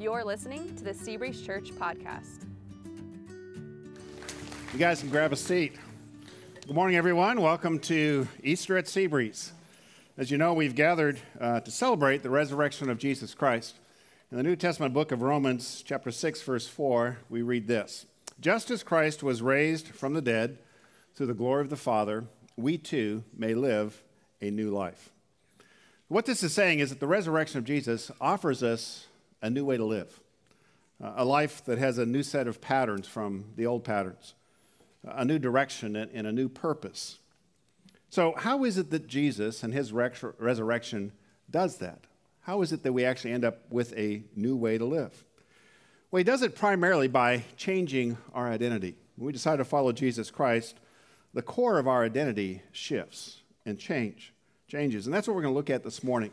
You're listening to the Seabreeze Church podcast. You guys can grab a seat. Good morning, everyone. Welcome to Easter at Seabreeze. As you know, we've gathered uh, to celebrate the resurrection of Jesus Christ. In the New Testament book of Romans, chapter 6, verse 4, we read this Just as Christ was raised from the dead through the glory of the Father, we too may live a new life. What this is saying is that the resurrection of Jesus offers us a new way to live, a life that has a new set of patterns from the old patterns, a new direction and a new purpose. So, how is it that Jesus and his resurrection does that? How is it that we actually end up with a new way to live? Well, he does it primarily by changing our identity. When we decide to follow Jesus Christ, the core of our identity shifts and change, changes. And that's what we're going to look at this morning.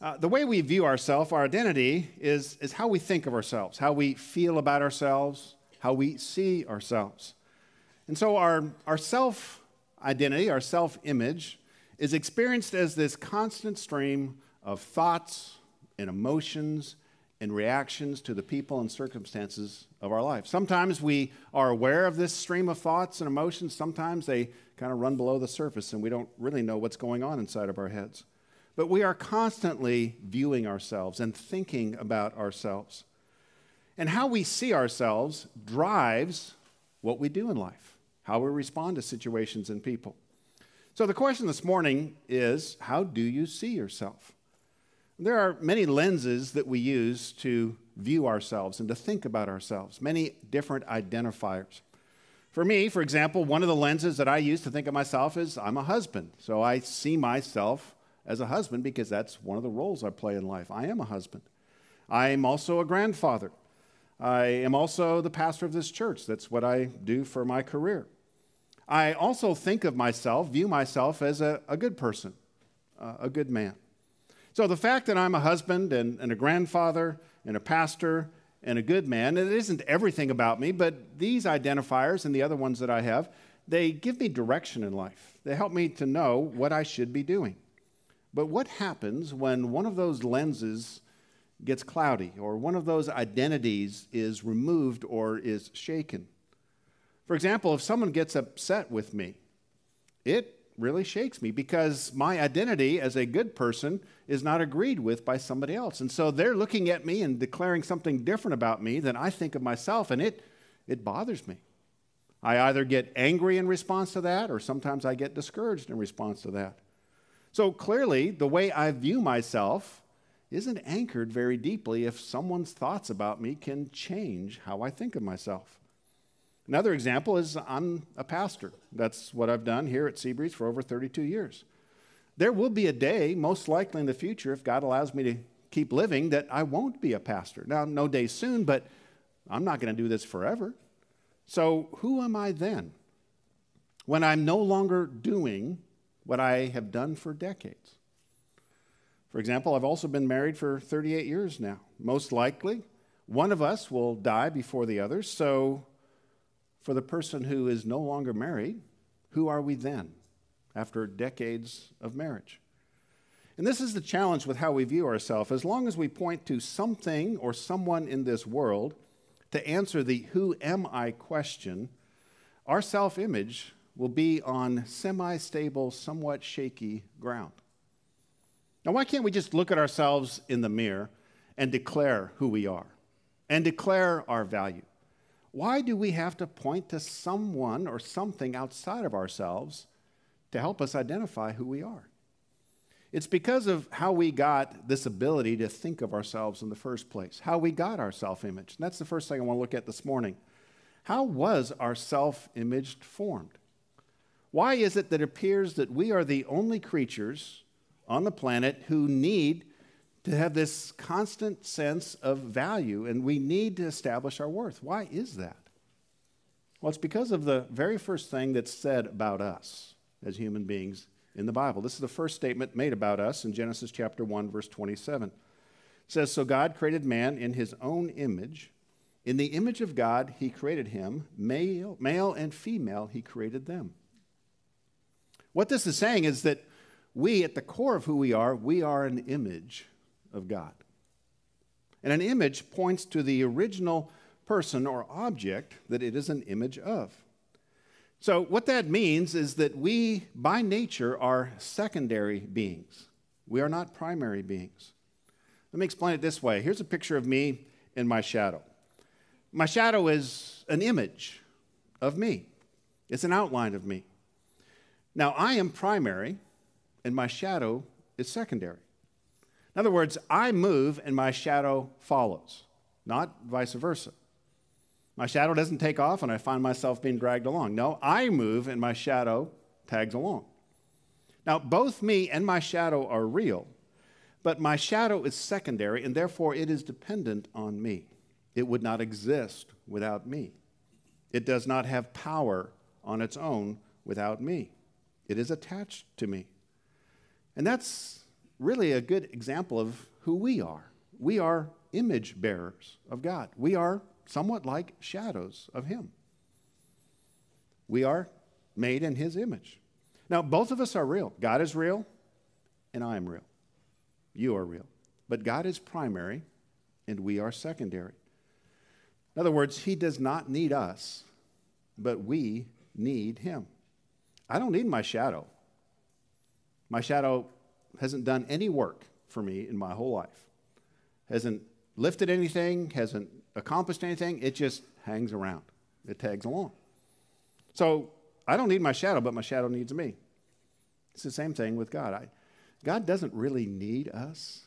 Uh, the way we view ourselves, our identity, is, is how we think of ourselves, how we feel about ourselves, how we see ourselves. And so our, our self identity, our self image, is experienced as this constant stream of thoughts and emotions and reactions to the people and circumstances of our life. Sometimes we are aware of this stream of thoughts and emotions, sometimes they kind of run below the surface and we don't really know what's going on inside of our heads. But we are constantly viewing ourselves and thinking about ourselves. And how we see ourselves drives what we do in life, how we respond to situations and people. So the question this morning is how do you see yourself? There are many lenses that we use to view ourselves and to think about ourselves, many different identifiers. For me, for example, one of the lenses that I use to think of myself is I'm a husband. So I see myself as a husband because that's one of the roles I play in life. I am a husband. I am also a grandfather. I am also the pastor of this church. That's what I do for my career. I also think of myself, view myself as a, a good person, uh, a good man. So the fact that I'm a husband and, and a grandfather and a pastor and a good man, it isn't everything about me, but these identifiers and the other ones that I have, they give me direction in life. They help me to know what I should be doing. But what happens when one of those lenses gets cloudy or one of those identities is removed or is shaken? For example, if someone gets upset with me, it really shakes me because my identity as a good person is not agreed with by somebody else. And so they're looking at me and declaring something different about me than I think of myself, and it, it bothers me. I either get angry in response to that, or sometimes I get discouraged in response to that. So clearly, the way I view myself isn't anchored very deeply if someone's thoughts about me can change how I think of myself. Another example is I'm a pastor. That's what I've done here at Seabreeze for over 32 years. There will be a day, most likely in the future, if God allows me to keep living, that I won't be a pastor. Now, no day soon, but I'm not going to do this forever. So, who am I then? When I'm no longer doing what I have done for decades. For example, I've also been married for 38 years now. Most likely, one of us will die before the other. So, for the person who is no longer married, who are we then after decades of marriage? And this is the challenge with how we view ourselves. As long as we point to something or someone in this world to answer the who am I question, our self image will be on semi stable, somewhat shaky ground. Now, why can't we just look at ourselves in the mirror and declare who we are and declare our value? Why do we have to point to someone or something outside of ourselves to help us identify who we are? It's because of how we got this ability to think of ourselves in the first place, how we got our self image. And that's the first thing I want to look at this morning. How was our self image formed? Why is it that it appears that we are the only creatures on the planet who need to have this constant sense of value, and we need to establish our worth. Why is that? Well, it's because of the very first thing that's said about us as human beings in the Bible. This is the first statement made about us in Genesis chapter 1, verse 27. It says, So God created man in his own image. In the image of God, he created him. Male, male and female, he created them. What this is saying is that we, at the core of who we are, we are an image of God. And an image points to the original person or object that it is an image of. So, what that means is that we, by nature, are secondary beings. We are not primary beings. Let me explain it this way. Here's a picture of me and my shadow. My shadow is an image of me, it's an outline of me. Now, I am primary, and my shadow is secondary. In other words, I move and my shadow follows, not vice versa. My shadow doesn't take off and I find myself being dragged along. No, I move and my shadow tags along. Now, both me and my shadow are real, but my shadow is secondary and therefore it is dependent on me. It would not exist without me. It does not have power on its own without me. It is attached to me. And that's really a good example of who we are. We are image bearers of God. We are somewhat like shadows of Him. We are made in His image. Now, both of us are real. God is real, and I am real. You are real. But God is primary, and we are secondary. In other words, He does not need us, but we need Him. I don't need my shadow. My shadow hasn't done any work for me in my whole life, hasn't lifted anything, hasn't accomplished anything. It just hangs around, it tags along. So I don't need my shadow, but my shadow needs me. It's the same thing with God. I, God doesn't really need us,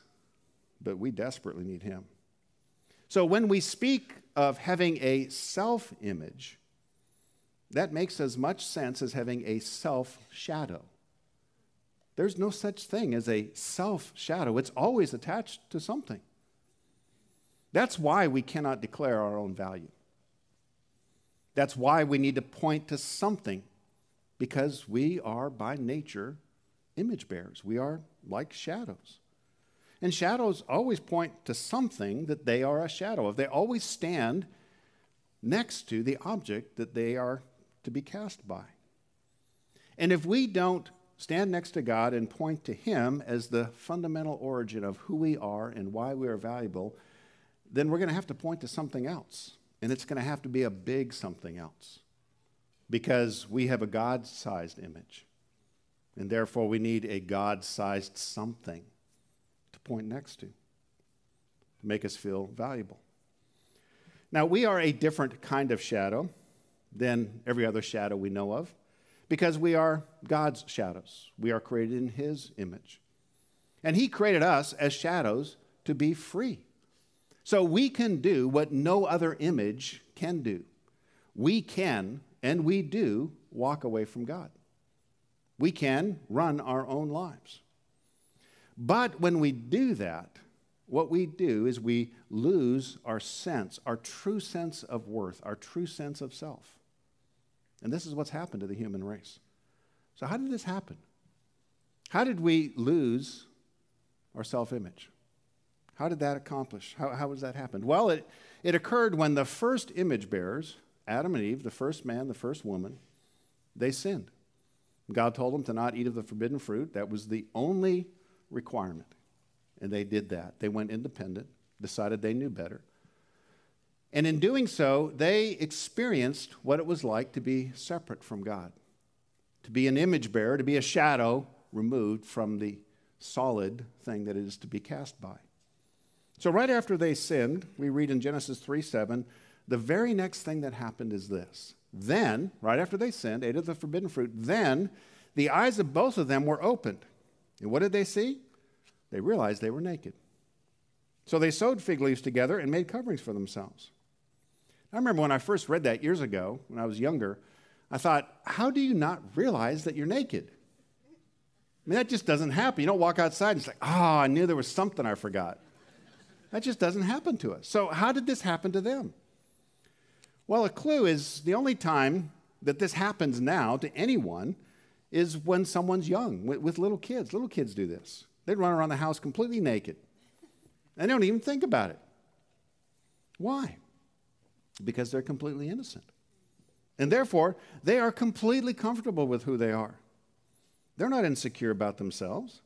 but we desperately need Him. So when we speak of having a self image, that makes as much sense as having a self shadow. There's no such thing as a self shadow, it's always attached to something. That's why we cannot declare our own value. That's why we need to point to something, because we are by nature image bearers. We are like shadows. And shadows always point to something that they are a shadow of. They always stand next to the object that they are to be cast by. And if we don't stand next to God and point to Him as the fundamental origin of who we are and why we are valuable, then we're going to have to point to something else. And it's going to have to be a big something else because we have a God sized image. And therefore, we need a God sized something to point next to, to make us feel valuable. Now, we are a different kind of shadow than every other shadow we know of because we are God's shadows. We are created in His image. And He created us as shadows to be free. So we can do what no other image can do. We can, and we do, walk away from God. We can run our own lives. But when we do that, what we do is we lose our sense, our true sense of worth, our true sense of self. And this is what's happened to the human race. So, how did this happen? How did we lose our self image? How did that accomplish? How, how was that happen? Well, it, it occurred when the first image bearers, Adam and Eve, the first man, the first woman, they sinned. God told them to not eat of the forbidden fruit. That was the only requirement. And they did that. They went independent, decided they knew better. And in doing so, they experienced what it was like to be separate from God, to be an image bearer, to be a shadow removed from the solid thing that it is to be cast by. So, right after they sinned, we read in Genesis 3 7, the very next thing that happened is this. Then, right after they sinned, ate of the forbidden fruit, then the eyes of both of them were opened. And what did they see? They realized they were naked. So they sewed fig leaves together and made coverings for themselves. I remember when I first read that years ago, when I was younger, I thought, how do you not realize that you're naked? I mean, that just doesn't happen. You don't walk outside and it's like, oh, I knew there was something I forgot. That just doesn't happen to us. So, how did this happen to them? Well, a clue is the only time that this happens now to anyone is when someone's young, with, with little kids. Little kids do this. They run around the house completely naked. And they don't even think about it. Why? Because they're completely innocent. And therefore, they are completely comfortable with who they are. They're not insecure about themselves.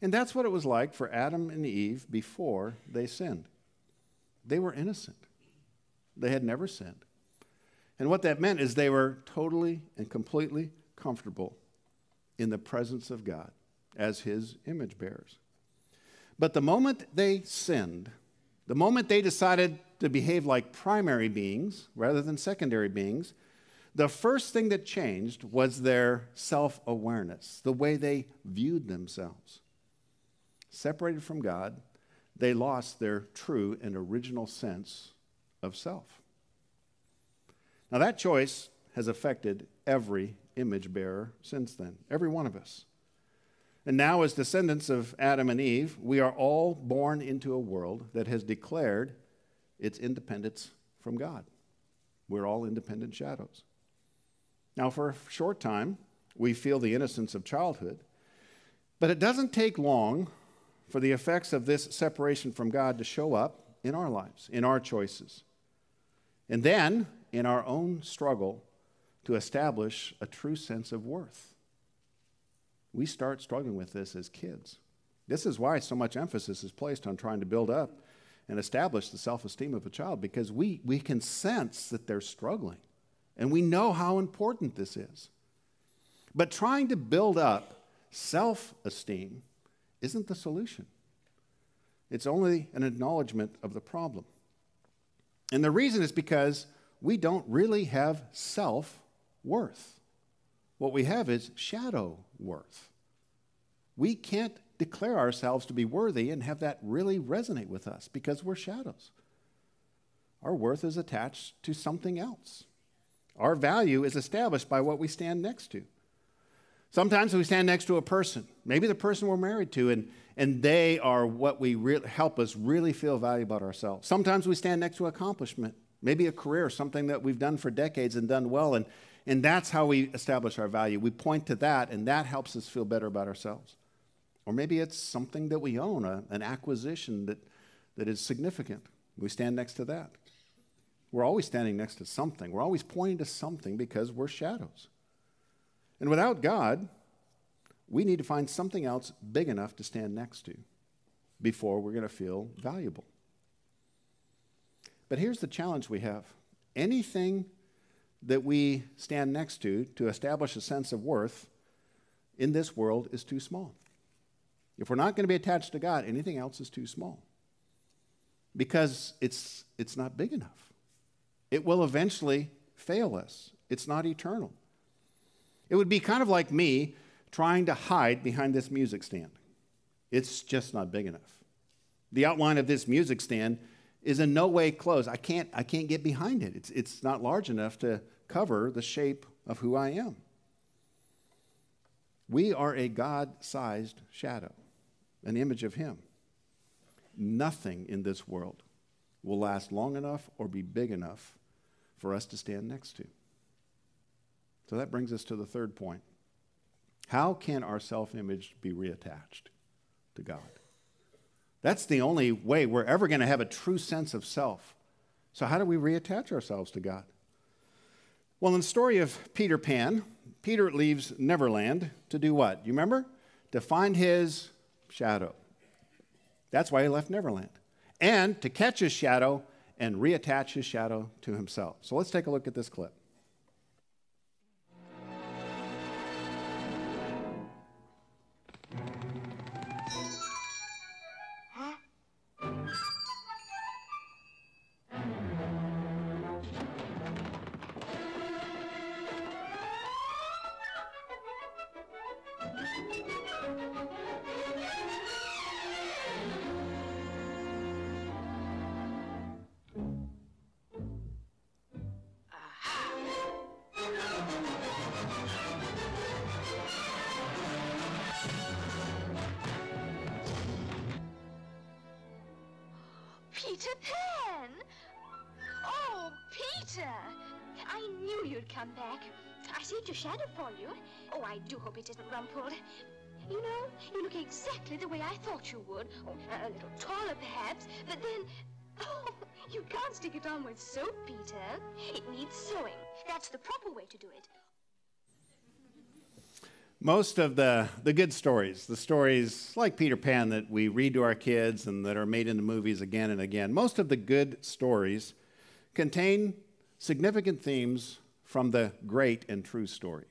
And that's what it was like for Adam and Eve before they sinned. they were innocent. They had never sinned. And what that meant is they were totally and completely comfortable in the presence of God as his image bearers. But the moment they sinned, the moment they decided to behave like primary beings rather than secondary beings, the first thing that changed was their self awareness, the way they viewed themselves. Separated from God, they lost their true and original sense of self. Now, that choice has affected every image bearer since then, every one of us. And now, as descendants of Adam and Eve, we are all born into a world that has declared its independence from God. We're all independent shadows. Now, for a short time, we feel the innocence of childhood, but it doesn't take long for the effects of this separation from God to show up in our lives, in our choices. And then, in our own struggle to establish a true sense of worth. We start struggling with this as kids. This is why so much emphasis is placed on trying to build up and establish the self esteem of a child because we, we can sense that they're struggling and we know how important this is. But trying to build up self esteem isn't the solution, it's only an acknowledgement of the problem. And the reason is because we don't really have self worth. What we have is shadow worth. We can't declare ourselves to be worthy and have that really resonate with us because we're shadows. Our worth is attached to something else. Our value is established by what we stand next to. Sometimes we stand next to a person, maybe the person we're married to, and, and they are what we re- help us really feel value about ourselves. Sometimes we stand next to accomplishment, maybe a career, something that we've done for decades and done well, and, and that's how we establish our value. We point to that, and that helps us feel better about ourselves. Or maybe it's something that we own, a, an acquisition that, that is significant. We stand next to that. We're always standing next to something. We're always pointing to something because we're shadows. And without God, we need to find something else big enough to stand next to before we're going to feel valuable. But here's the challenge we have anything that we stand next to to establish a sense of worth in this world is too small. If we're not going to be attached to God, anything else is too small because it's, it's not big enough. It will eventually fail us, it's not eternal. It would be kind of like me trying to hide behind this music stand. It's just not big enough. The outline of this music stand is in no way close. I can't, I can't get behind it. It's, it's not large enough to cover the shape of who I am. We are a God sized shadow, an image of Him. Nothing in this world will last long enough or be big enough for us to stand next to. So that brings us to the third point. How can our self image be reattached to God? That's the only way we're ever going to have a true sense of self. So, how do we reattach ourselves to God? Well, in the story of Peter Pan, Peter leaves Neverland to do what? You remember? To find his shadow. That's why he left Neverland. And to catch his shadow and reattach his shadow to himself. So let's take a look at this clip. Come back. I saved your shadow for you. Oh, I do hope it isn't rumpled. You know, you look exactly the way I thought you would. Oh, a little taller, perhaps, but then... Oh, you can't stick it on with soap, Peter. It needs sewing. That's the proper way to do it. Most of the, the good stories, the stories like Peter Pan that we read to our kids and that are made into movies again and again, most of the good stories contain significant themes from the great and true story,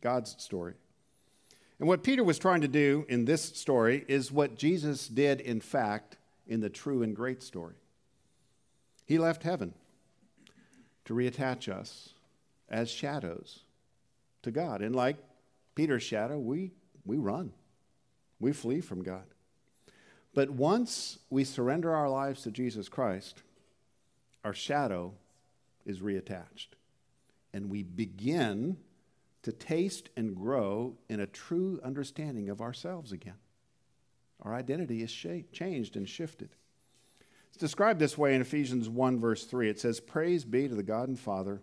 God's story. And what Peter was trying to do in this story is what Jesus did, in fact, in the true and great story. He left heaven to reattach us as shadows to God. And like Peter's shadow, we, we run, we flee from God. But once we surrender our lives to Jesus Christ, our shadow is reattached. And we begin to taste and grow in a true understanding of ourselves again. Our identity is changed and shifted. It's described this way in Ephesians 1, verse 3. It says, Praise be to the God and Father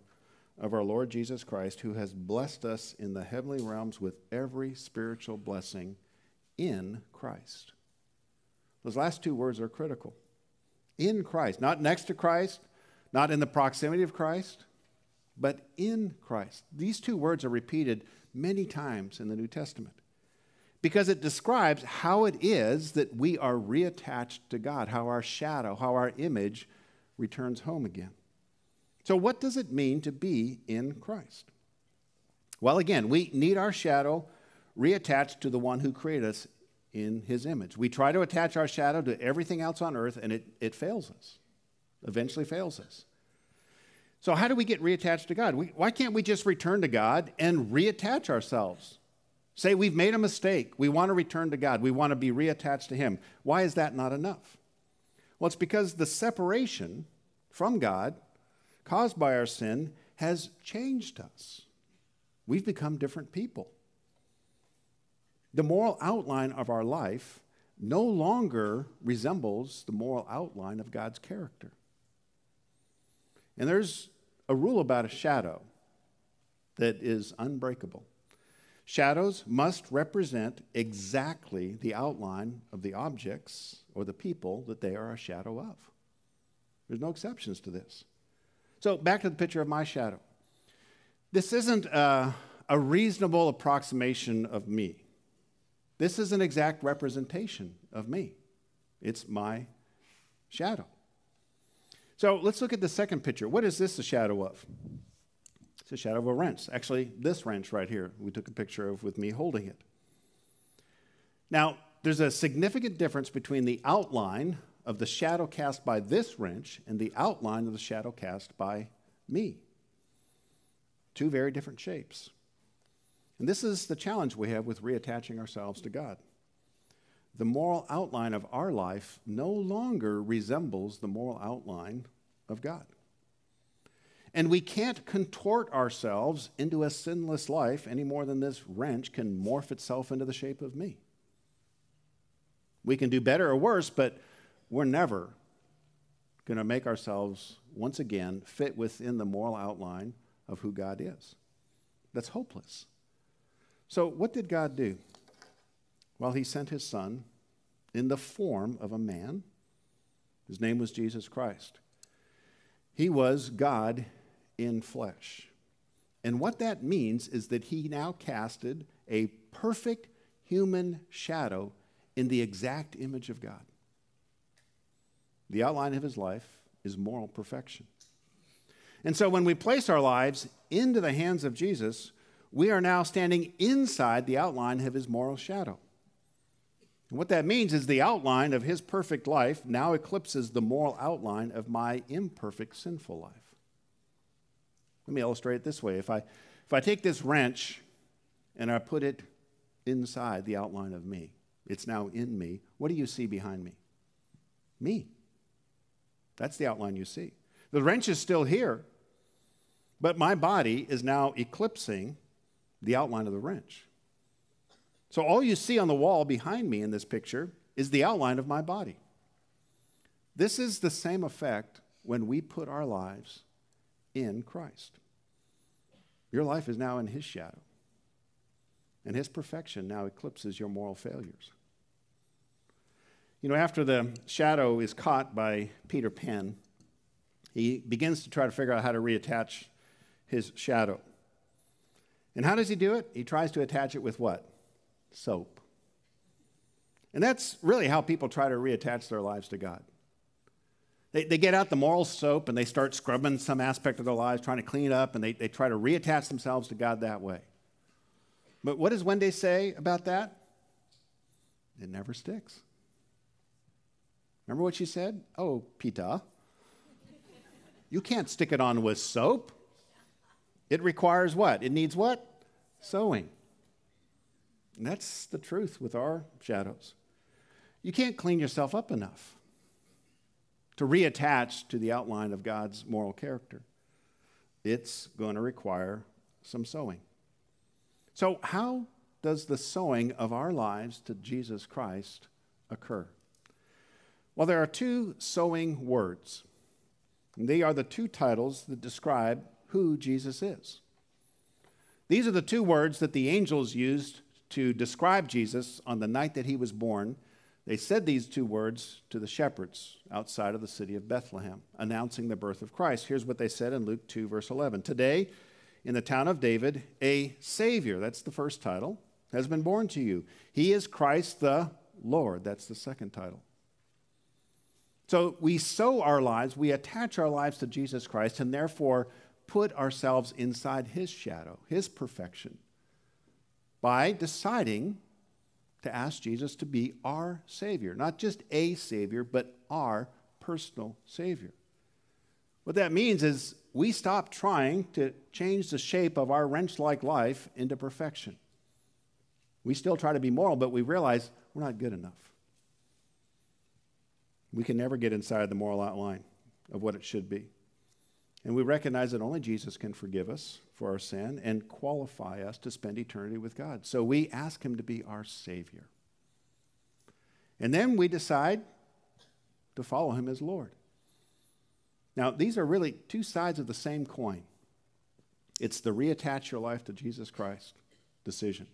of our Lord Jesus Christ, who has blessed us in the heavenly realms with every spiritual blessing in Christ. Those last two words are critical. In Christ, not next to Christ, not in the proximity of Christ, but in Christ. These two words are repeated many times in the New Testament because it describes how it is that we are reattached to God, how our shadow, how our image returns home again. So, what does it mean to be in Christ? Well, again, we need our shadow reattached to the one who created us in his image. We try to attach our shadow to everything else on earth, and it, it fails us, eventually fails us. So, how do we get reattached to God? We, why can't we just return to God and reattach ourselves? Say we've made a mistake. We want to return to God. We want to be reattached to Him. Why is that not enough? Well, it's because the separation from God caused by our sin has changed us. We've become different people. The moral outline of our life no longer resembles the moral outline of God's character. And there's a rule about a shadow that is unbreakable. Shadows must represent exactly the outline of the objects or the people that they are a shadow of. There's no exceptions to this. So, back to the picture of my shadow. This isn't a, a reasonable approximation of me. This is an exact representation of me. It's my shadow. So let's look at the second picture. What is this a shadow of? It's a shadow of a wrench. Actually, this wrench right here, we took a picture of with me holding it. Now, there's a significant difference between the outline of the shadow cast by this wrench and the outline of the shadow cast by me. Two very different shapes. And this is the challenge we have with reattaching ourselves to God the moral outline of our life no longer resembles the moral outline of God. And we can't contort ourselves into a sinless life any more than this wrench can morph itself into the shape of me. We can do better or worse, but we're never going to make ourselves once again fit within the moral outline of who God is. That's hopeless. So, what did God do? Well, he sent his son in the form of a man. His name was Jesus Christ. He was God in flesh. And what that means is that he now casted a perfect human shadow in the exact image of God. The outline of his life is moral perfection. And so when we place our lives into the hands of Jesus, we are now standing inside the outline of his moral shadow. And what that means is the outline of his perfect life now eclipses the moral outline of my imperfect, sinful life. Let me illustrate it this way. If I, if I take this wrench and I put it inside the outline of me, it's now in me, what do you see behind me? Me. That's the outline you see. The wrench is still here, but my body is now eclipsing the outline of the wrench. So all you see on the wall behind me in this picture is the outline of my body. This is the same effect when we put our lives in Christ. Your life is now in His shadow, and His perfection now eclipses your moral failures. You know, after the shadow is caught by Peter Pan, he begins to try to figure out how to reattach his shadow. And how does he do it? He tries to attach it with what? Soap. And that's really how people try to reattach their lives to God. They, they get out the moral soap and they start scrubbing some aspect of their lives, trying to clean it up, and they, they try to reattach themselves to God that way. But what does Wendy say about that? It never sticks. Remember what she said? Oh, Peter, you can't stick it on with soap. It requires what? It needs what? Sewing. And that's the truth with our shadows. You can't clean yourself up enough to reattach to the outline of God's moral character. It's going to require some sewing. So, how does the sewing of our lives to Jesus Christ occur? Well, there are two sewing words. They are the two titles that describe who Jesus is. These are the two words that the angels used to describe Jesus on the night that he was born. They said these two words to the shepherds outside of the city of Bethlehem, announcing the birth of Christ. Here's what they said in Luke 2, verse 11. Today, in the town of David, a Savior, that's the first title, has been born to you. He is Christ the Lord, that's the second title. So we sew our lives, we attach our lives to Jesus Christ, and therefore put ourselves inside his shadow, his perfection, by deciding to ask Jesus to be our Savior. Not just a Savior, but our personal Savior. What that means is we stop trying to change the shape of our wrench like life into perfection. We still try to be moral, but we realize we're not good enough. We can never get inside the moral outline of what it should be. And we recognize that only Jesus can forgive us for our sin and qualify us to spend eternity with God. So we ask Him to be our Savior. And then we decide to follow Him as Lord. Now, these are really two sides of the same coin. It's the reattach your life to Jesus Christ decision.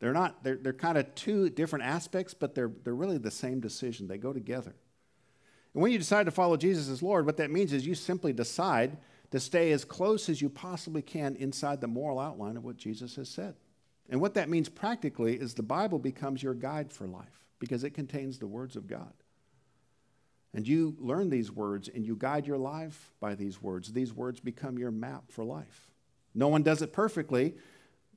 They're not, they're, they're kind of two different aspects, but they're, they're really the same decision. They go together. And when you decide to follow Jesus as Lord, what that means is you simply decide to stay as close as you possibly can inside the moral outline of what Jesus has said. And what that means practically is the Bible becomes your guide for life because it contains the words of God. And you learn these words and you guide your life by these words. These words become your map for life. No one does it perfectly,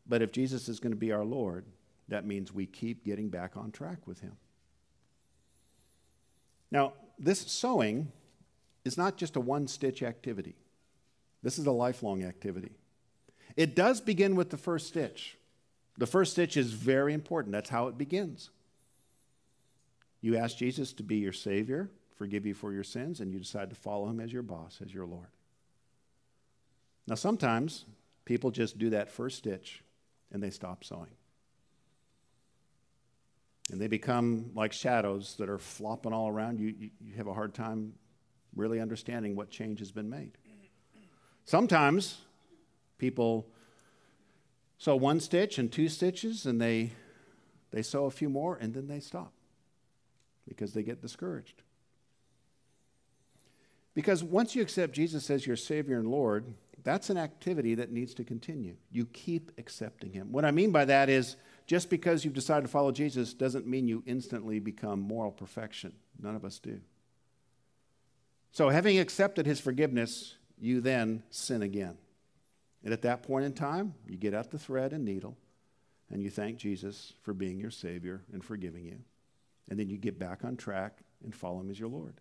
but if Jesus is going to be our Lord, that means we keep getting back on track with Him. Now, this sewing is not just a one stitch activity, this is a lifelong activity. It does begin with the first stitch. The first stitch is very important. That's how it begins. You ask Jesus to be your Savior, forgive you for your sins, and you decide to follow Him as your boss, as your Lord. Now, sometimes people just do that first stitch and they stop sewing. And they become like shadows that are flopping all around. You, you, you have a hard time really understanding what change has been made. Sometimes people sew one stitch and two stitches and they, they sew a few more and then they stop because they get discouraged. Because once you accept Jesus as your Savior and Lord, that's an activity that needs to continue. You keep accepting Him. What I mean by that is just because you've decided to follow Jesus doesn't mean you instantly become moral perfection. None of us do. So, having accepted His forgiveness, you then sin again. And at that point in time, you get out the thread and needle and you thank Jesus for being your Savior and forgiving you. And then you get back on track and follow Him as your Lord.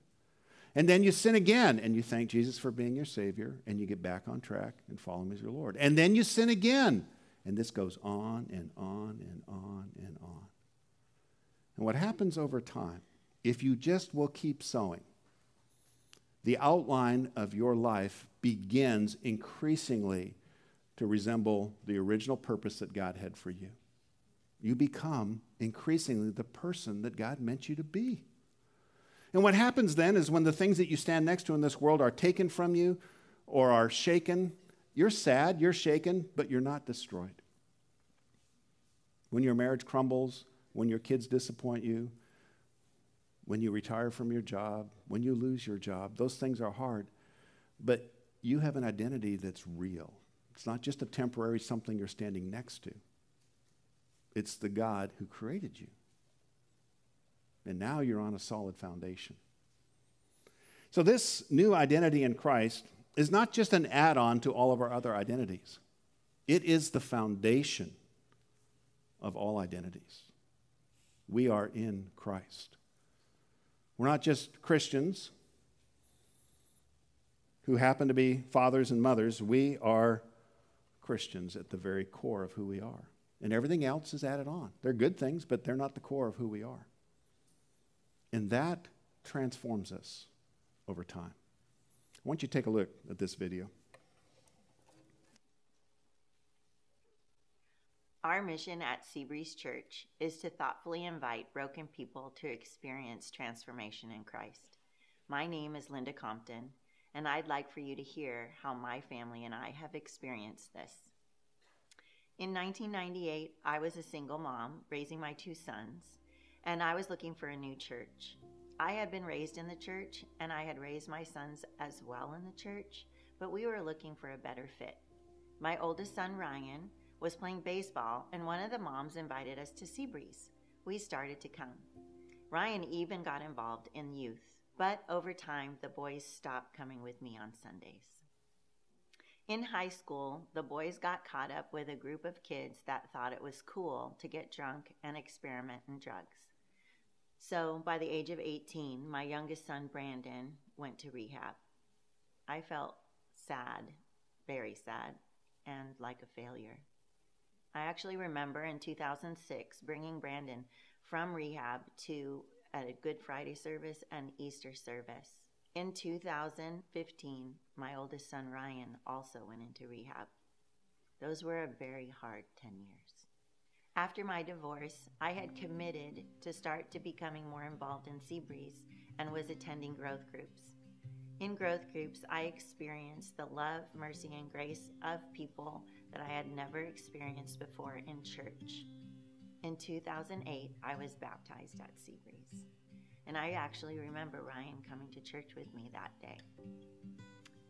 And then you sin again and you thank Jesus for being your Savior and you get back on track and follow Him as your Lord. And then you sin again. And this goes on and on and on and on. And what happens over time, if you just will keep sewing, the outline of your life begins increasingly to resemble the original purpose that God had for you. You become increasingly the person that God meant you to be. And what happens then is when the things that you stand next to in this world are taken from you or are shaken, you're sad, you're shaken, but you're not destroyed. When your marriage crumbles, when your kids disappoint you, when you retire from your job, when you lose your job, those things are hard. But you have an identity that's real. It's not just a temporary something you're standing next to, it's the God who created you. And now you're on a solid foundation. So, this new identity in Christ is not just an add on to all of our other identities, it is the foundation of all identities. We are in Christ. We're not just Christians who happen to be fathers and mothers, we are Christians at the very core of who we are. And everything else is added on. They're good things, but they're not the core of who we are. And that transforms us over time. I want you take a look at this video. Our mission at Seabreeze Church is to thoughtfully invite broken people to experience transformation in Christ. My name is Linda Compton, and I'd like for you to hear how my family and I have experienced this. In 1998, I was a single mom raising my two sons, and I was looking for a new church. I had been raised in the church, and I had raised my sons as well in the church, but we were looking for a better fit. My oldest son, Ryan, was playing baseball, and one of the moms invited us to Seabreeze. We started to come. Ryan even got involved in youth but over time, the boys stopped coming with me on Sundays. In high school, the boys got caught up with a group of kids that thought it was cool to get drunk and experiment in drugs. So, by the age of 18, my youngest son, Brandon, went to rehab. I felt sad, very sad, and like a failure. I actually remember in 2006 bringing Brandon from rehab to a Good Friday service and Easter service. In 2015, my oldest son Ryan also went into rehab. Those were a very hard 10 years. After my divorce, I had committed to start to becoming more involved in Seabreeze and was attending growth groups. In growth groups, I experienced the love, mercy, and grace of people that I had never experienced before in church. In 2008, I was baptized at Seabreeze. And I actually remember Ryan coming to church with me that day.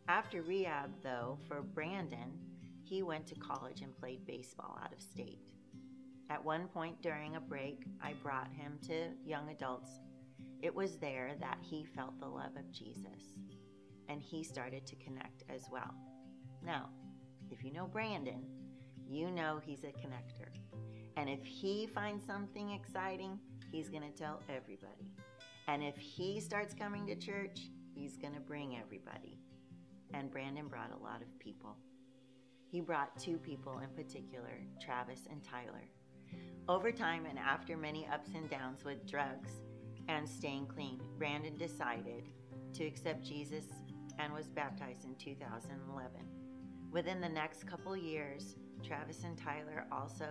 After rehab, though, for Brandon, he went to college and played baseball out of state. At one point during a break, I brought him to young adults. It was there that he felt the love of Jesus, and he started to connect as well. Now, if you know Brandon, you know he's a connector. And if he finds something exciting, he's going to tell everybody. And if he starts coming to church, he's going to bring everybody. And Brandon brought a lot of people. He brought two people in particular, Travis and Tyler. Over time and after many ups and downs with drugs and staying clean, Brandon decided to accept Jesus and was baptized in 2011. Within the next couple years, Travis and Tyler also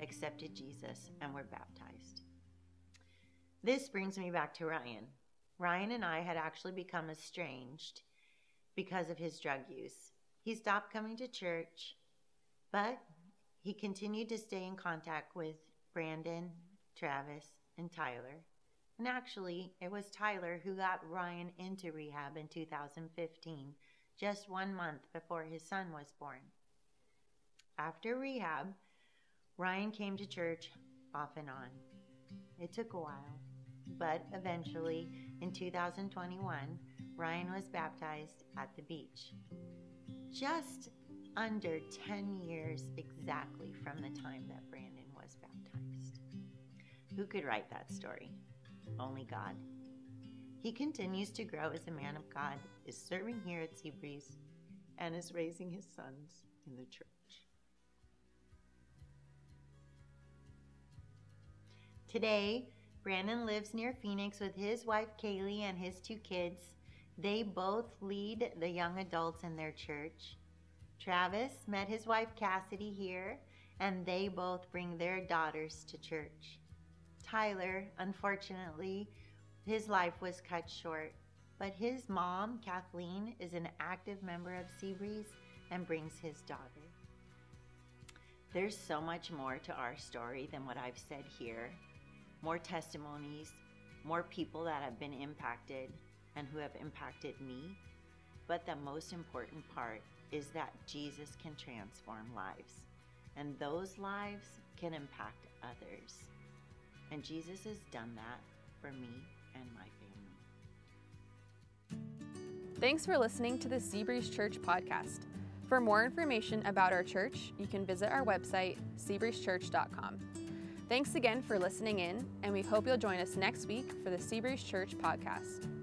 accepted Jesus and were baptized. This brings me back to Ryan. Ryan and I had actually become estranged because of his drug use. He stopped coming to church, but he continued to stay in contact with Brandon, Travis, and Tyler. And actually, it was Tyler who got Ryan into rehab in 2015, just one month before his son was born. After rehab, Ryan came to church off and on. It took a while, but eventually, in 2021, Ryan was baptized at the beach. Just under 10 years exactly from the time that Brandon was baptized. Who could write that story? Only God. He continues to grow as a man of God, is serving here at Seabreeze, and is raising his sons in the church. Today, Brandon lives near Phoenix with his wife Kaylee and his two kids. They both lead the young adults in their church. Travis met his wife Cassidy here, and they both bring their daughters to church. Tyler, unfortunately, his life was cut short, but his mom, Kathleen, is an active member of Seabreeze and brings his daughter. There's so much more to our story than what I've said here more testimonies, more people that have been impacted and who have impacted me. But the most important part is that Jesus can transform lives, and those lives can impact others. And Jesus has done that for me and my family. Thanks for listening to the Seabreeze Church podcast. For more information about our church, you can visit our website, seabreezechurch.com. Thanks again for listening in, and we hope you'll join us next week for the Seabreeze Church podcast.